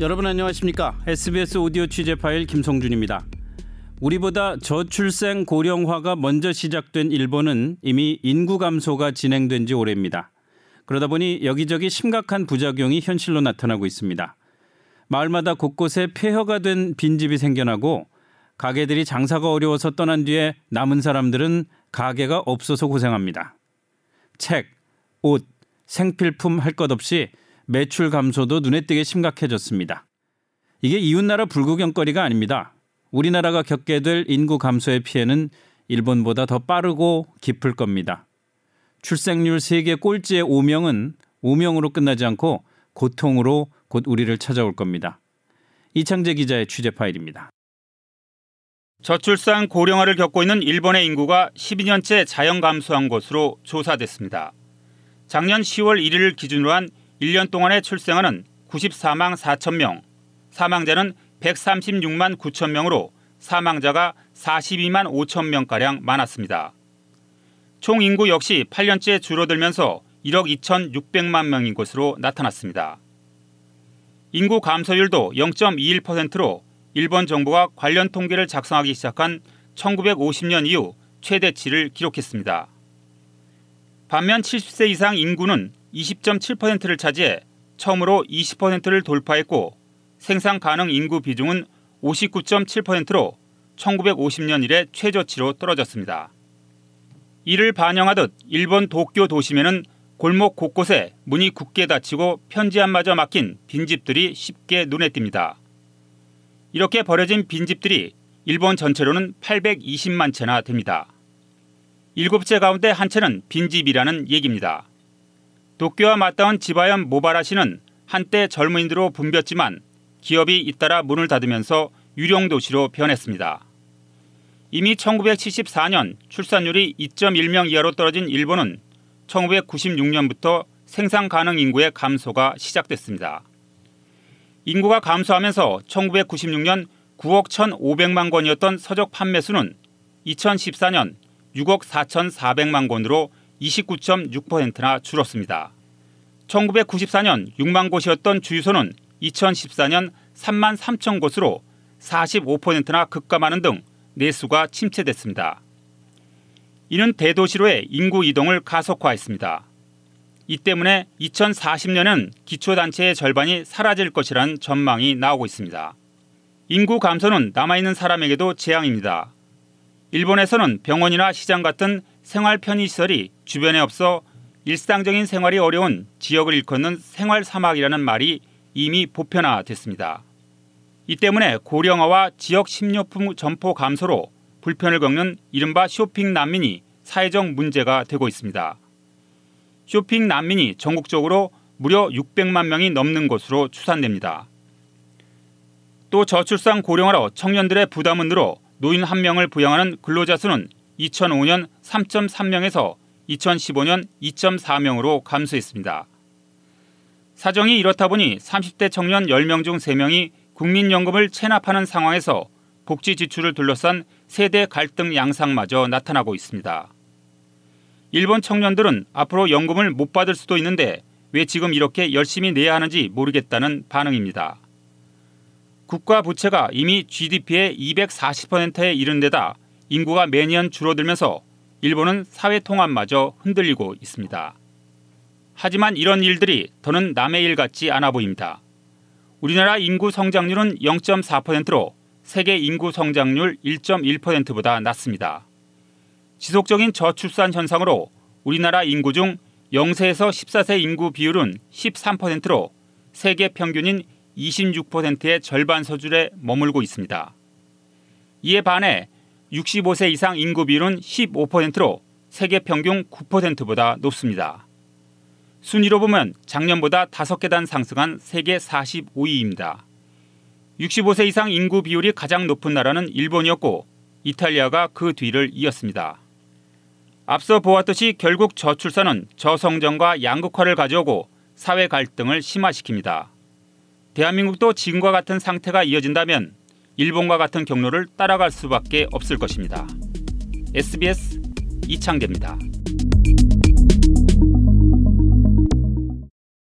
여러분 안녕하십니까? SBS 오디오 취재 파일 김성준입니다. 우리보다 저출생 고령화가 먼저 시작된 일본은 이미 인구 감소가 진행된 지 오래입니다. 그러다 보니 여기저기 심각한 부작용이 현실로 나타나고 있습니다. 마을마다 곳곳에 폐허가 된 빈집이 생겨나고 가게들이 장사가 어려워서 떠난 뒤에 남은 사람들은 가게가 없어서 고생합니다. 책, 옷, 생필품 할 것 없이 매출 감소도 눈에 띄게 심각해졌습니다. 이게 이웃나라 불구경거리가 아닙니다. 우리나라가 겪게 될 인구 감소의 피해는 일본보다 더 빠르고 깊을 겁니다. 출생률 세계 꼴찌의 오명은 오명으로 끝나지 않고 고통으로 곧 우리를 찾아올 겁니다. 이창재 기자의 취재 파일입니다. 저출산 고령화를 겪고 있는 일본의 인구가 12년째 자연 감소한 것으로 조사됐습니다. 작년 10월 1일 기준으로 한 1년 동안의 출생아는 94만 4천 명, 사망자는 136만 9천 명으로 사망자가 42만 5천 명가량 많았습니다. 총 인구 역시 8년째 줄어들면서 1억 2,600만 명인 것으로 나타났습니다. 인구 감소율도 0.21%로 일본 정부가 관련 통계를 작성하기 시작한 1950년 이후 최대치를 기록했습니다. 반면 70세 이상 인구는 20.7%를 차지해 처음으로 20%를 돌파했고 생산 가능 인구 비중은 59.7%로 1950년 이래 최저치로 떨어졌습니다. 이를 반영하듯 일본 도쿄 도심에는 골목 곳곳에 문이 굳게 닫히고 편지함마저 막힌 빈집들이 쉽게 눈에 띕니다. 이렇게 버려진 빈집들이 일본 전체로는 820만 채나 됩니다. 일곱 채 가운데 한 채는 빈집이라는 얘기입니다. 도쿄와 맞닿은 지바현 모바라시는 한때 젊은이들로 붐볐지만 기업이 잇따라 문을 닫으면서 유령 도시로 변했습니다. 이미 1974년 출산율이 2.1명 이하로 떨어진 일본은 1996년부터 생산 가능 인구의 감소가 시작됐습니다. 인구가 감소하면서 1996년 9억 1,500만 권이었던 서적 판매 수는 2014년 6억 4,400만 권으로 29.6%나 줄었습니다. 1994년 6만 곳이었던 주유소는 2014년 3만 3천 곳으로 45%나 급감하는 등 내수가 침체됐습니다. 이는 대도시로의 인구 이동을 가속화했습니다. 이 때문에 2040년은 기초단체의 절반이 사라질 것이라는 전망이 나오고 있습니다. 인구 감소는 남아있는 사람에게도 재앙입니다. 일본에서는 병원이나 시장 같은 생활 편의시설이 주변에 없어 일상적인 생활이 어려운 지역을 일컫는 생활 사막이라는 말이 이미 보편화됐습니다. 이 때문에 고령화와 지역 식료품 점포 감소로 불편을 겪는 이른바 쇼핑 난민이 사회적 문제가 되고 있습니다. 쇼핑 난민이 전국적으로 무려 600만 명이 넘는 것으로 추산됩니다. 또 저출산 고령화로 청년들의 부담은 늘어 노인 한 명을 부양하는 근로자 수는 2005년 3.3명에서 2015년 2.4명으로 감소했습니다. 사정이 이렇다 보니 30대 청년 10명 중 3명이 국민연금을 체납하는 상황에서 복지 지출을 둘러싼 세대 갈등 양상마저 나타나고 있습니다. 일본 청년들은 앞으로 연금을 못 받을 수도 있는데 왜 지금 이렇게 열심히 내야 하는지 모르겠다는 반응입니다. 국가 부채가 이미 GDP의 240%에 이른 데다 인구가 매년 줄어들면서 일본은 사회 통합마저 흔들리고 있습니다. 하지만 이런 일들이 더는 남의 일 같지 않아 보입니다. 우리나라 인구 성장률은 0.4%로 세계 인구 성장률 1.1%보다 낮습니다. 지속적인 저출산 현상으로 우리나라 인구 중 0세에서 14세 인구 비율은 13%로 세계 평균인 26%의 절반 서줄에 머물고 있습니다. 이에 반해 65세 이상 인구 비율은 15%로 세계 평균 9%보다 높습니다. 순위로 보면 작년보다 5계단 상승한 세계 45위입니다. 65세 이상 인구 비율이 가장 높은 나라는 일본이었고 이탈리아가 그 뒤를 이었습니다. 앞서 보았듯이 결국 저출산은 저성장과 양극화를 가져오고 사회 갈등을 심화시킵니다. 대한민국도 지금과 같은 상태가 이어진다면 일본과 같은 경로를 따라갈 수밖에 없을 것입니다. SBS 이창재입니다.